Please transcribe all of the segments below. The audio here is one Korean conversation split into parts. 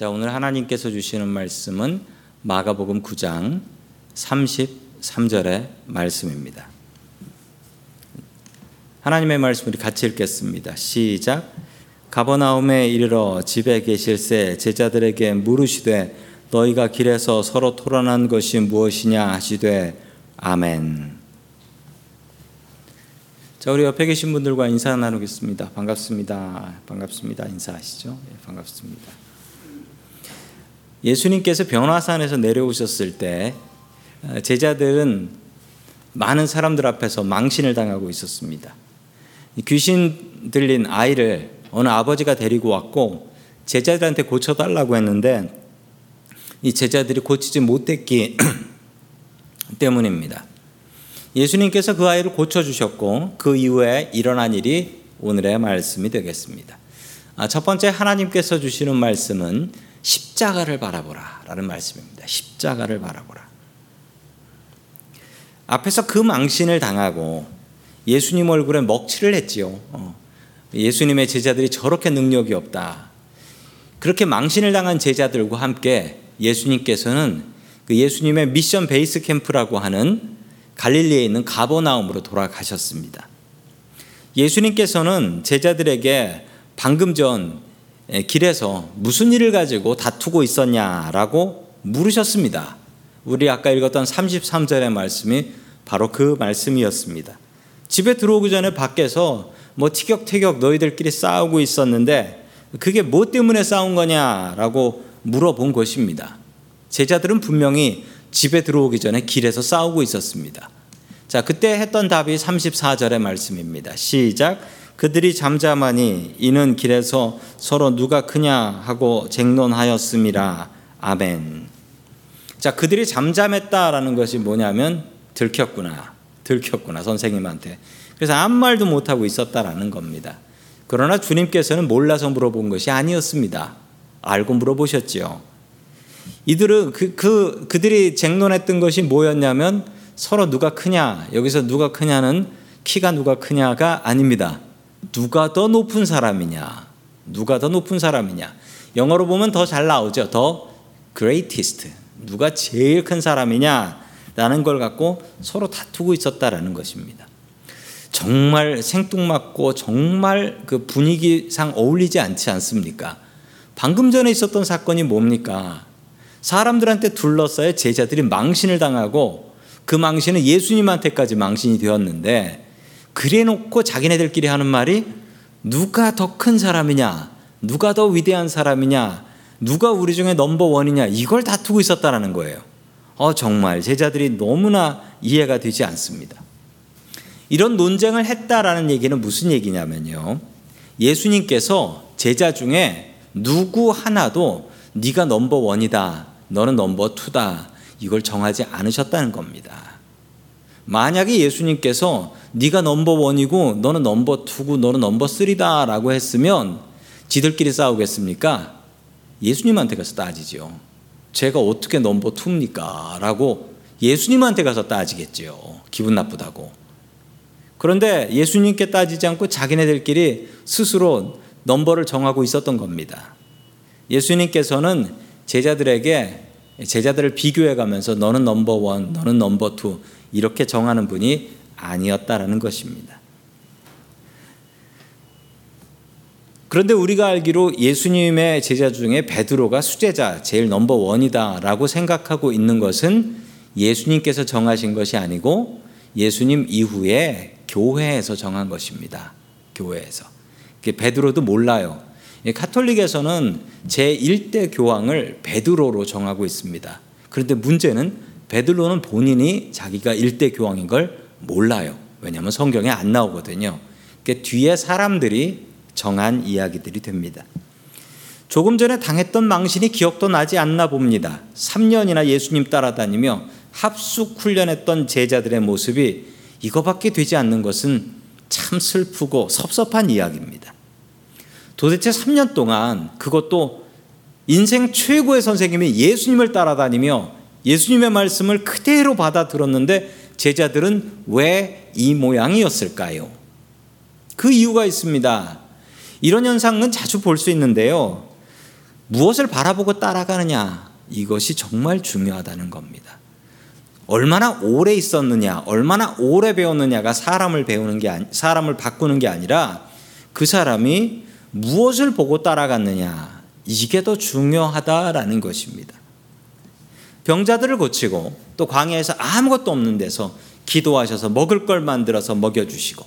자, 오늘 하나님께서 주시는 말씀은 마가복음 9장 33절의 말씀입니다. 하나님의 말씀 우리 같이 읽겠습니다. 시작. 가버나움에 이르러 집에 계실새 제자들에게 물으시되 너희가 길에서 서로 토론한 것이 무엇이냐 하시되 아멘. 자, 우리 옆에 계신 분들과 인사 나누겠습니다. 반갑습니다. 반갑습니다. 인사하시죠? 예, 반갑습니다. 예수님께서 변화산에서 내려오셨을 때 어, 제자들은 많은 사람들 앞에서 망신을 당하고 있었습니다. 귀신 들린 아이를 어느 아버지가 데리고 왔고 제자들한테 고쳐달라고 했는데 이 제자들이 고치지 못했기 때문입니다. 예수님께서 그 아이를 고쳐주셨고 그 이후에 일어난 일이 오늘의 말씀이 되겠습니다. 아, 첫 번째 하나님께서 주시는 말씀은 십자가를 바라보라 라는 말씀입니다. 십자가를 바라보라. 앞에서 그 망신을 당하고 예수님 얼굴에 먹칠을 했지요. 어. 예수님의 제자들이 저렇게 능력이 없다. 그렇게 망신을 당한 제자들과 함께 예수님께서는 그 예수님의 미션 베이스 캠프라고 하는 갈릴리에 있는 가버나움으로 돌아가셨습니다. 예수님께서는 제자들에게 방금 전 길에서 무슨 일을 가지고 다투고 있었냐라고 물으셨습니다. 우리 아까 읽었던 33절의 말씀이 바로 그 말씀이었습니다. 집에 들어오기 전에 밖에서 뭐 티격태격 너희들끼리 싸우고 있었는데 그게 뭐 때문에 싸운 거냐라고 물어본 것입니다. 제자들은 분명히 집에 들어오기 전에 길에서 싸우고 있었습니다. 자, 그때 했던 답이 34절의 말씀입니다. 시작. 그들이 잠잠하니 이는 길에서 서로 누가 크냐 하고 쟁론하였음이라. 아멘. 자, 그들이 잠잠했다라는 것이 뭐냐면 들켰구나. 들켰구나. 선생님한테. 그래서 아무 말도 못 하고 있었다라는 겁니다. 그러나 주님께서는 몰라서 물어본 것이 아니었습니다. 알고 물어보셨지요. 이들은 그, 그, 그들이 쟁론했던 것이 뭐였냐면 서로 누가 크냐. 여기서 누가 크냐는 키가 누가 크냐가 아닙니다. 누가 더 높은 사람이냐? 누가 더 높은 사람이냐? 영어로 보면 더 잘 나오죠. 더 greatest. 누가 제일 큰 사람이냐? 라는 걸 갖고 서로 다투고 있었다라는 것입니다. 정말 생뚱맞고 정말 그 분위기상 어울리지 않지 않습니까? 방금 전에 있었던 사건이 뭡니까? 사람들한테 둘러싸여 제자들이 망신을 당하고 그 망신은 예수님한테까지 망신이 되었는데 그래 놓고 자기네들끼리 하는 말이 누가 더 큰 사람이냐, 누가 더 위대한 사람이냐, 누가 우리 중에 넘버 원이냐, 이걸 다투고 있었다라는 거예요. 어, 정말 제자들이 너무나 이해가 되지 않습니다. 이런 논쟁을 했다라는 얘기는 무슨 얘기냐면요. 예수님께서 제자 중에 누구 하나도 네가 number one이다, 너는 number two다, 이걸 정하지 않으셨다는 겁니다. 만약에 예수님께서 네가 number one이고 너는 number two고 너는 number three다라고 했으면 지들끼리 싸우겠습니까? 예수님한테 가서 따지죠. 제가 어떻게 number two입니까? 라고 예수님한테 가서 따지겠지요. 기분 나쁘다고. 그런데 예수님께 따지지 않고 자기네들끼리 스스로 넘버를 정하고 있었던 겁니다. 예수님께서는 제자들에게 제자들을 비교해 가면서 너는 number one, 너는 number two 이렇게 정하는 분이 아니었다라는 것입니다. 그런데 우리가 알기로 예수님의 제자 중에 베드로가 수제자 제일 number one이다라고 생각하고 있는 것은 예수님께서 정하신 것이 아니고 예수님 이후에 교회에서 정한 것입니다. 교회에서. 베드로도 몰라요. 카톨릭에서는 제1대 교황을 베드로로 정하고 있습니다. 그런데 문제는 베드로는 본인이 자기가 1대 교황인 걸 몰라요. 왜냐하면 성경에 안 나오거든요. 뒤에 사람들이 정한 이야기들이 됩니다. 조금 전에 당했던 망신이 기억도 나지 않나 봅니다. 3년이나 예수님 따라다니며 합숙 훈련했던 제자들의 모습이 이거밖에 되지 않는 것은 참 슬프고 섭섭한 이야기입니다. 도대체 3년 동안 그것도 인생 최고의 선생님이 예수님을 따라다니며 예수님의 말씀을 그대로 받아 들었는데 제자들은 왜 이 모양이었을까요? 그 이유가 있습니다. 이런 현상은 자주 볼 수 있는데요. 무엇을 바라보고 따라가느냐 이것이 정말 중요하다는 겁니다. 얼마나 오래 있었느냐, 얼마나 오래 배웠느냐가 사람을 배우는 게 아니, 사람을 바꾸는 게 아니라 그 사람이 무엇을 보고 따라갔느냐 이게 더 중요하다라는 것입니다. 병자들을 고치고 또 광야에서 아무것도 없는 데서 기도하셔서 먹을 걸 만들어서 먹여주시고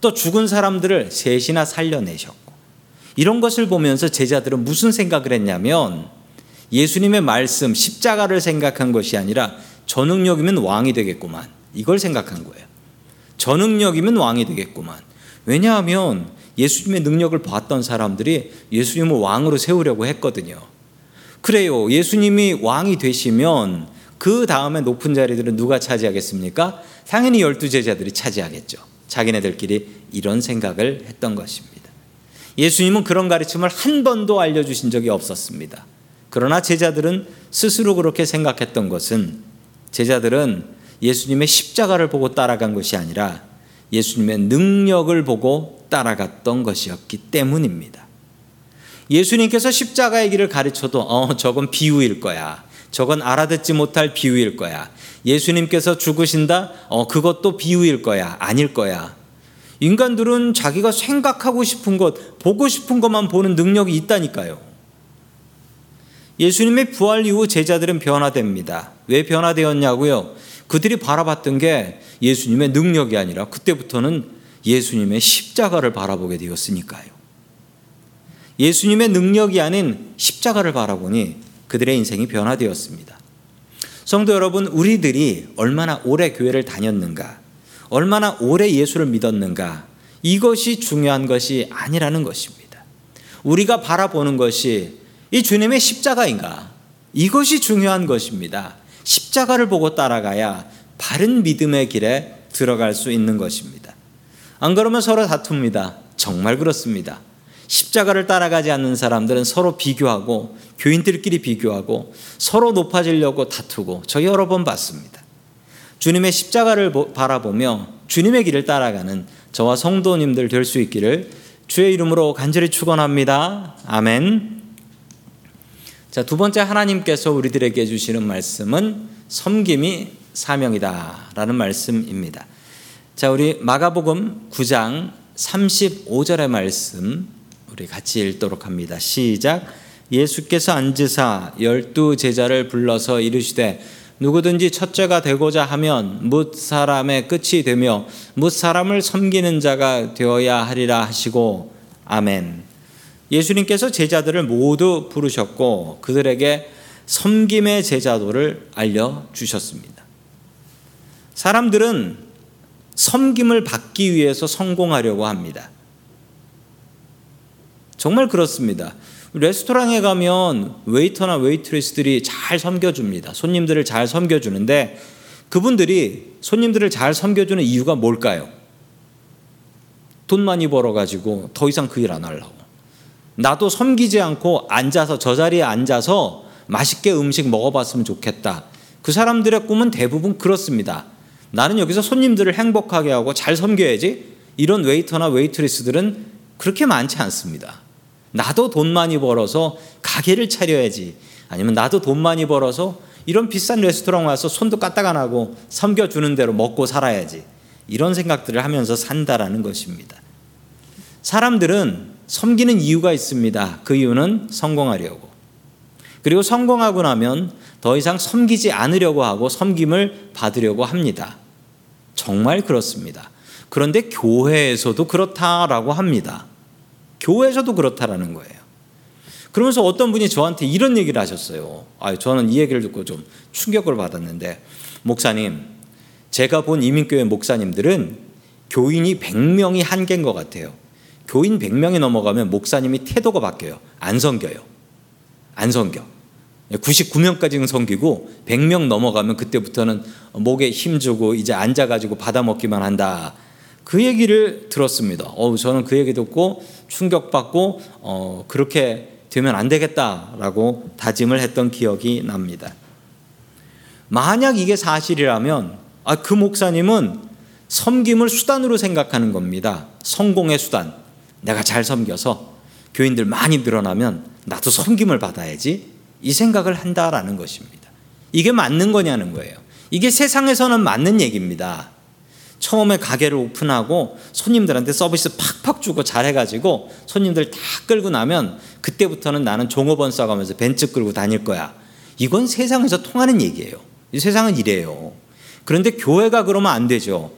또 죽은 사람들을 셋이나 살려내셨고 이런 것을 보면서 제자들은 무슨 생각을 했냐면 예수님의 말씀 십자가를 생각한 것이 아니라 저능력이면 왕이 되겠구만 이걸 생각한 거예요. 저능력이면 왕이 되겠구만. 왜냐하면 예수님의 능력을 봤던 사람들이 예수님을 왕으로 세우려고 했거든요. 그래요. 예수님이 왕이 되시면 그 다음에 높은 자리들은 누가 차지하겠습니까? 당연히 열두 제자들이 차지하겠죠. 자기네들끼리 이런 생각을 했던 것입니다. 예수님은 그런 가르침을 한 번도 알려주신 적이 없었습니다. 그러나 제자들은 스스로 그렇게 생각했던 것은 제자들은 예수님의 십자가를 보고 따라간 것이 아니라 예수님의 능력을 보고 따라갔던 것이었기 때문입니다. 예수님께서 십자가의 길을 가르쳐도 어 저건 비유일 거야. 저건 알아듣지 못할 비유일 거야. 예수님께서 죽으신다? 어 그것도 비유일 거야. 아닐 거야. 인간들은 자기가 생각하고 싶은 것, 보고 싶은 것만 보는 능력이 있다니까요. 예수님의 부활 이후 제자들은 변화됩니다. 왜 변화되었냐고요? 그들이 바라봤던 게 예수님의 능력이 아니라 그때부터는 예수님의 십자가를 바라보게 되었으니까요. 예수님의 능력이 아닌 십자가를 바라보니 그들의 인생이 변화되었습니다. 성도 여러분, 우리들이 얼마나 오래 교회를 다녔는가, 얼마나 오래 예수를 믿었는가, 이것이 중요한 것이 아니라는 것입니다. 우리가 바라보는 것이 이 주님의 십자가인가, 이것이 중요한 것입니다. 십자가를 보고 따라가야 바른 믿음의 길에 들어갈 수 있는 것입니다. 안 그러면 서로 다툽니다. 정말 그렇습니다. 십자가를 따라가지 않는 사람들은 서로 비교하고 교인들끼리 비교하고 서로 높아지려고 다투고 저 여러 번 봤습니다. 주님의 십자가를 바라보며 주님의 길을 따라가는 저와 성도님들 될 수 있기를 주의 이름으로 간절히 축원합니다. 아멘. 자, 두 번째 하나님께서 우리들에게 주시는 말씀은 섬김이 사명이다라는 말씀입니다. 자, 우리 마가복음 9장 35절의 말씀 우리 같이 읽도록 합니다. 시작. 예수께서 앉으사 열두 제자를 불러서 이르시되 누구든지 첫째가 되고자 하면 뭇 사람의 끝이 되며 뭇 사람을 섬기는 자가 되어야 하리라 하시고 아멘. 예수님께서 제자들을 모두 부르셨고 그들에게 섬김의 제자도를 알려 주셨습니다. 사람들은 섬김을 받기 위해서 성공하려고 합니다. 정말 그렇습니다. 레스토랑에 가면 웨이터나 웨이트레스들이 잘 섬겨줍니다. 손님들을 잘 섬겨주는데 그분들이 손님들을 잘 섬겨주는 이유가 뭘까요? 돈 많이 벌어가지고 더 이상 그 일 안 하려고. 나도 섬기지 않고 앉아서 저 자리에 앉아서 맛있게 음식 먹어봤으면 좋겠다. 그 사람들의 꿈은 대부분 그렇습니다. 나는 여기서 손님들을 행복하게 하고 잘 섬겨야지. 이런 웨이터나 웨이트리스들은 그렇게 많지 않습니다. 나도 돈 많이 벌어서 가게를 차려야지. 아니면 나도 돈 많이 벌어서 이런 비싼 레스토랑 와서 손도 까딱 안 하고 섬겨주는 대로 먹고 살아야지. 이런 생각들을 하면서 산다라는 것입니다. 사람들은 섬기는 이유가 있습니다. 그 이유는 성공하려고. 그리고 성공하고 나면 더 이상 섬기지 않으려고 하고 섬김을 받으려고 합니다. 정말 그렇습니다. 그런데 교회에서도 그렇다라고 합니다. 교회에서도 그렇다라는 거예요. 그러면서 어떤 분이 저한테 이런 얘기를 하셨어요. 아, 저는 이 얘기를 듣고 좀 충격을 받았는데, 목사님, 제가 본 이민교회 목사님들은 교인이 100명이 한계인 것 같아요. 교인 100명이 넘어가면 목사님이 태도가 바뀌어요. 안 섬겨요. 안 섬겨. 99명까지는 섬기고 100명 넘어가면 그때부터는 목에 힘주고 이제 앉아가지고 받아먹기만 한다. 그 얘기를 들었습니다. 어, 저는 그 얘기 듣고 충격받고 어, 그렇게 되면 안 되겠다라고 다짐을 했던 기억이 납니다. 만약 이게 사실이라면 아, 그 목사님은 섬김을 수단으로 생각하는 겁니다. 성공의 수단. 내가 잘 섬겨서 교인들 많이 늘어나면 나도 섬김을 받아야지 이 생각을 한다라는 것입니다. 이게 맞는 거냐는 거예요. 이게 세상에서는 맞는 얘기입니다. 처음에 가게를 오픈하고 손님들한테 서비스 팍팍 주고 잘해가지고 손님들 다 끌고 나면 그때부터는 나는 종업원 써가면서 벤츠 끌고 다닐 거야. 이건 세상에서 통하는 얘기예요. 세상은 이래요. 그런데 교회가 그러면 안 되죠.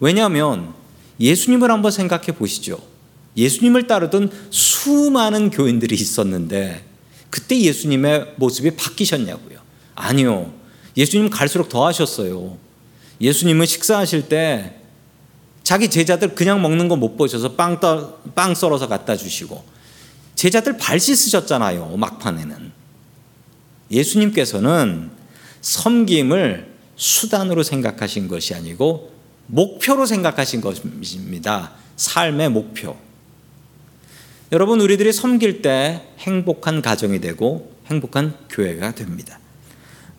왜냐하면 예수님을 한번 생각해 보시죠. 예수님을 따르던 수많은 교인들이 있었는데 그때 예수님의 모습이 바뀌셨냐고요. 아니요. 예수님 갈수록 더 하셨어요. 예수님은 식사하실 때 자기 제자들 그냥 먹는 거 못 보셔서 빵, 떠, 빵 썰어서 갖다 주시고 제자들 발 씻으셨잖아요. 막판에는. 예수님께서는 섬김을 수단으로 생각하신 것이 아니고 목표로 생각하신 것입니다. 삶의 목표. 여러분, 우리들이 섬길 때 행복한 가정이 되고 행복한 교회가 됩니다.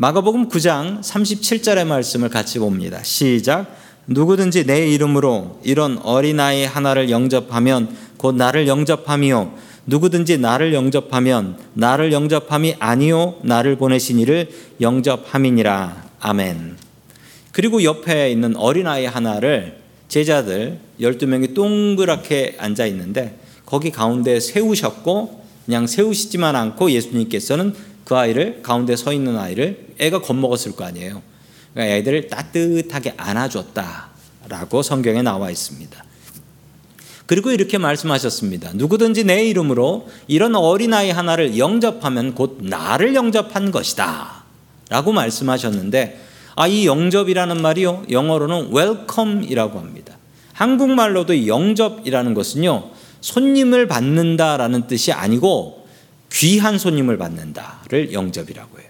마가복음 9장 37절의 말씀을 같이 봅니다. 시작. 누구든지 내 이름으로 이런 어린아이 하나를 영접하면 곧 나를 영접함이요. 누구든지 나를 영접하면 나를 영접함이 아니요. 나를 보내신 이를 영접함이니라. 아멘. 그리고 옆에 있는 어린아이 하나를 제자들 12명이 동그랗게 앉아 있는데 거기 가운데 세우셨고 그냥 세우시지만 않고 예수님께서는 그 아이를 가운데 서 있는 아이를 애가 겁먹었을 거 아니에요. 그러니까 애들을 따뜻하게 안아줬다라고 성경에 나와 있습니다. 그리고 이렇게 말씀하셨습니다. 누구든지 내 이름으로 이런 어린아이 하나를 영접하면 곧 나를 영접한 것이다. 라고 말씀하셨는데, 아, 이 영접이라는 말이요. 영어로는 welcome이라고 합니다. 한국말로도 영접이라는 것은요. 손님을 받는다라는 뜻이 아니고 귀한 손님을 받는다를 영접이라고 해요.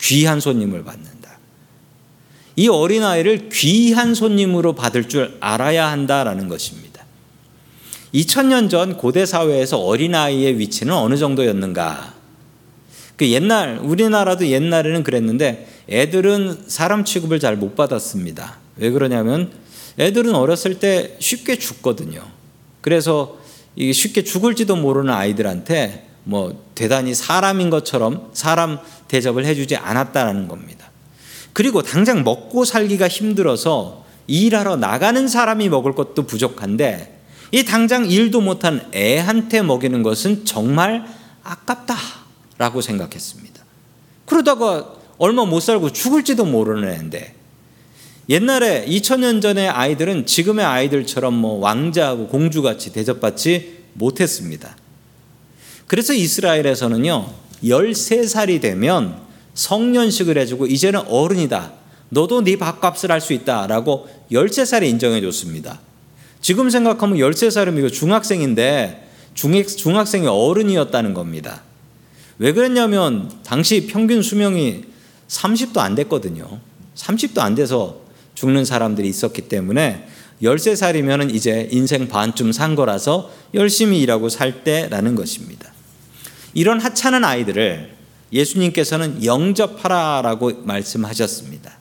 귀한 손님을 받는다. 이 어린아이를 귀한 손님으로 받을 줄 알아야 한다라는 것입니다. 2000년 전 고대 사회에서 어린아이의 위치는 어느 정도였는가? 그 옛날 우리나라도 옛날에는 그랬는데 애들은 사람 취급을 잘 못 받았습니다. 왜 그러냐면 애들은 어렸을 때 쉽게 죽거든요. 그래서 쉽게 죽을지도 모르는 아이들한테 뭐 대단히 사람인 것처럼 사람 대접을 해주지 않았다라는 겁니다. 그리고 당장 먹고 살기가 힘들어서 일하러 나가는 사람이 먹을 것도 부족한데 이 당장 일도 못한 애한테 먹이는 것은 정말 아깝다라고 생각했습니다. 그러다가 얼마 못 살고 죽을지도 모르는 애인데 옛날에 2000년 전의 아이들은 지금의 아이들처럼 뭐 왕자하고 공주같이 대접받지 못했습니다. 그래서 이스라엘에서는요, 13살이 되면 성년식을 해주고 이제는 어른이다. 너도 네 밥값을 할 수 있다 라고 13살에 인정해 줬습니다. 지금 생각하면 13살이면 이거 중학생인데 중학생이 어른이었다는 겁니다. 왜 그랬냐면 당시 평균 수명이 30도 안 됐거든요. 30도 안 돼서 죽는 사람들이 있었기 때문에 13살이면 이제 인생 반쯤 산 거라서 열심히 일하고 살 때라는 것입니다. 이런 하찮은 아이들을 예수님께서는 영접하라라고 말씀하셨습니다.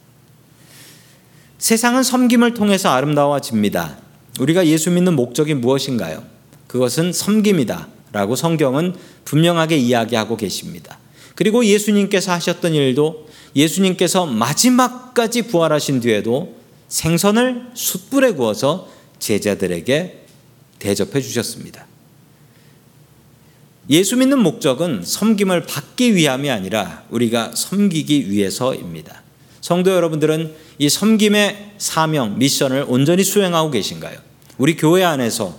세상은 섬김을 통해서 아름다워집니다. 우리가 예수 믿는 목적이 무엇인가요? 그것은 섬김이다. 라고 성경은 분명하게 이야기하고 계십니다. 그리고 예수님께서 하셨던 일도 예수님께서 마지막까지 부활하신 뒤에도 생선을 숯불에 구워서 제자들에게 대접해 주셨습니다. 예수 믿는 목적은 섬김을 받기 위함이 아니라 우리가 섬기기 위해서입니다. 성도 여러분들은 이 섬김의 사명, 미션을 온전히 수행하고 계신가요? 우리 교회 안에서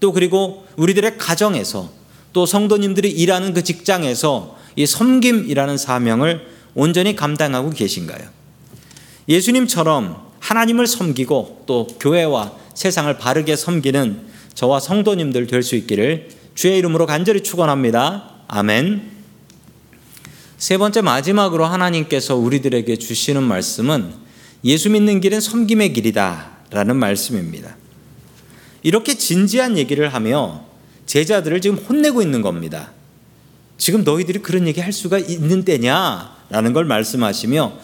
또 그리고 우리들의 가정에서 또 성도님들이 일하는 그 직장에서 이 섬김이라는 사명을 온전히 감당하고 계신가요? 예수님처럼 하나님을 섬기고 또 교회와 세상을 바르게 섬기는 저와 성도님들 될 수 있기를 주의 이름으로 간절히 축원합니다. 아멘. 세 번째 마지막으로 하나님께서 우리들에게 주시는 말씀은 예수 믿는 길은 섬김의 길이다라는 말씀입니다. 이렇게 진지한 얘기를 하며 제자들을 지금 혼내고 있는 겁니다. 지금 너희들이 그런 얘기 할 수가 있는 때냐라는 걸 말씀하시며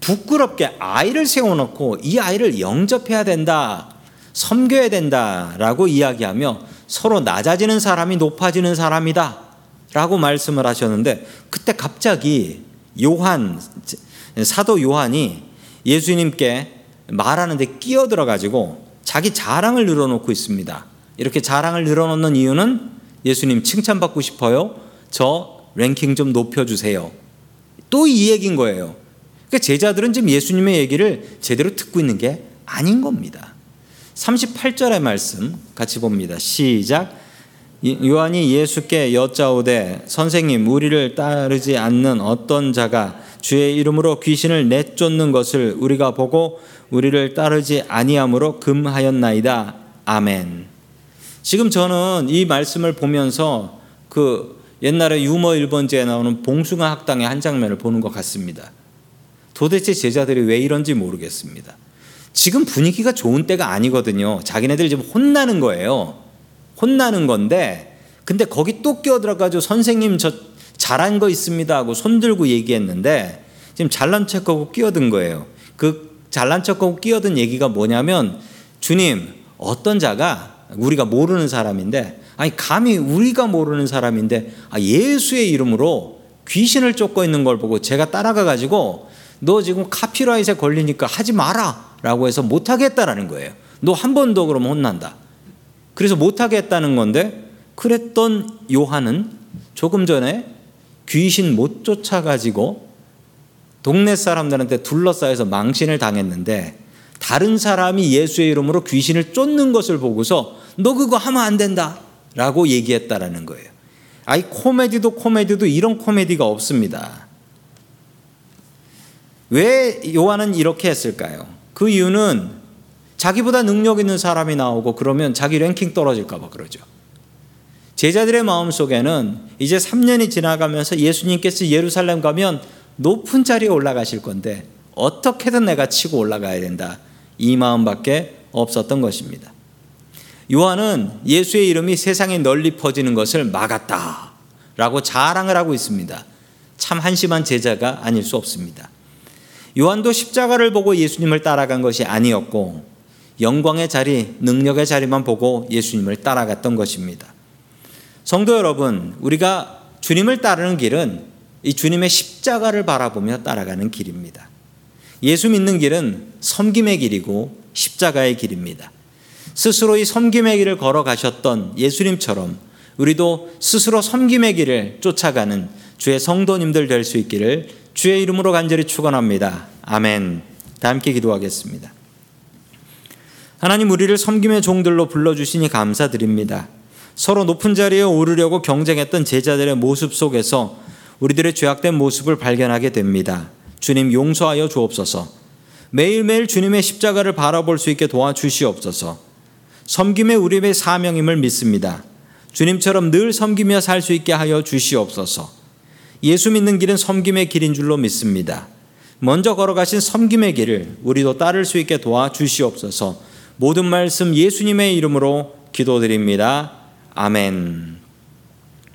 부끄럽게 아이를 세워놓고 이 아이를 영접해야 된다, 섬겨야 된다라고 이야기하며 서로 낮아지는 사람이 높아지는 사람이다. 라고 말씀을 하셨는데 그때 갑자기 요한 사도 요한이 예수님께 말하는데 끼어들어 가지고 자기 자랑을 늘어놓고 있습니다. 이렇게 자랑을 늘어놓는 이유는 예수님 칭찬받고 싶어요. 저 랭킹 좀 높여주세요. 또 이 얘기인 거예요. 그러니까 제자들은 지금 예수님의 얘기를 제대로 듣고 있는 게 아닌 겁니다. 38절의 말씀 같이 봅니다. 시작. 요한이 예수께 여짜오되 선생님 우리를 따르지 않는 어떤 자가 주의 이름으로 귀신을 내쫓는 것을 우리가 보고 우리를 따르지 아니함으로 금하였나이다. 아멘. 지금 저는 이 말씀을 보면서 그 옛날에 유머 1번지에 나오는 봉숭아 학당의 한 장면을 보는 것 같습니다. 도대체 제자들이 왜 이런지 모르겠습니다. 지금 분위기가 좋은 때가 아니거든요. 자기네들 지금 혼나는 거예요. 혼나는 건데, 근데 거기 또 끼어들어가지고 선생님 저 잘한 거 있습니다 하고 손들고 얘기했는데, 지금 잘난 척하고 끼어든 거예요. 그 잘난 척하고 끼어든 얘기가 뭐냐면, 주님, 어떤 자가 우리가 모르는 사람인데 아니 감히 우리가 모르는 사람인데 아, 예수의 이름으로 귀신을 쫓고 있는 걸 보고 제가 따라가 가지고 너 지금 카피라이트에 걸리니까 하지 마라 라고 해서 못 하겠다라는 거예요. 너 한 번 더 그러면 혼난다. 그래서 못 하겠다는 건데 그랬던 요한은 조금 전에 귀신 못 쫓아 가지고 동네 사람들한테 둘러싸여서 망신을 당했는데 다른 사람이 예수의 이름으로 귀신을 쫓는 것을 보고서 너 그거 하면 안 된다 라고 얘기했다라는 거예요. 아이 코미디도 코미디도 이런 코미디가 없습니다. 왜 요한은 이렇게 했을까요? 그 이유는 자기보다 능력 있는 사람이 나오고 그러면 자기 랭킹 떨어질까 봐 그러죠. 제자들의 마음 속에는 이제 3년이 지나가면서 예수님께서 예루살렘 가면 높은 자리에 올라가실 건데 어떻게든 내가 치고 올라가야 된다. 이 마음밖에 없었던 것입니다. 요한은 예수의 이름이 세상에 널리 퍼지는 것을 막았다. 라고 자랑을 하고 있습니다. 참 한심한 제자가 아닐 수 없습니다. 요한도 십자가를 보고 예수님을 따라간 것이 아니었고, 영광의 자리, 능력의 자리만 보고 예수님을 따라갔던 것입니다. 성도 여러분, 우리가 주님을 따르는 길은 이 주님의 십자가를 바라보며 따라가는 길입니다. 예수 믿는 길은 섬김의 길이고 십자가의 길입니다. 스스로 이 섬김의 길을 걸어가셨던 예수님처럼 우리도 스스로 섬김의 길을 쫓아가는 주의 성도님들 될 수 있기를 주의 이름으로 간절히 축원합니다. 아멘. 다 함께 기도하겠습니다. 하나님 우리를 섬김의 종들로 불러 주시니 감사드립니다. 서로 높은 자리에 오르려고 경쟁했던 제자들의 모습 속에서 우리들의 죄악된 모습을 발견하게 됩니다. 주님 용서하여 주옵소서. 매일매일 주님의 십자가를 바라볼 수 있게 도와주시옵소서. 섬김의 우리의 사명임을 믿습니다. 주님처럼 늘 섬기며 살 수 있게 하여 주시옵소서. 예수 믿는 길은 섬김의 길인 줄로 믿습니다. 먼저 걸어가신 섬김의 길을 우리도 따를 수 있게 도와주시옵소서. 모든 말씀 예수님의 이름으로 기도드립니다. 아멘.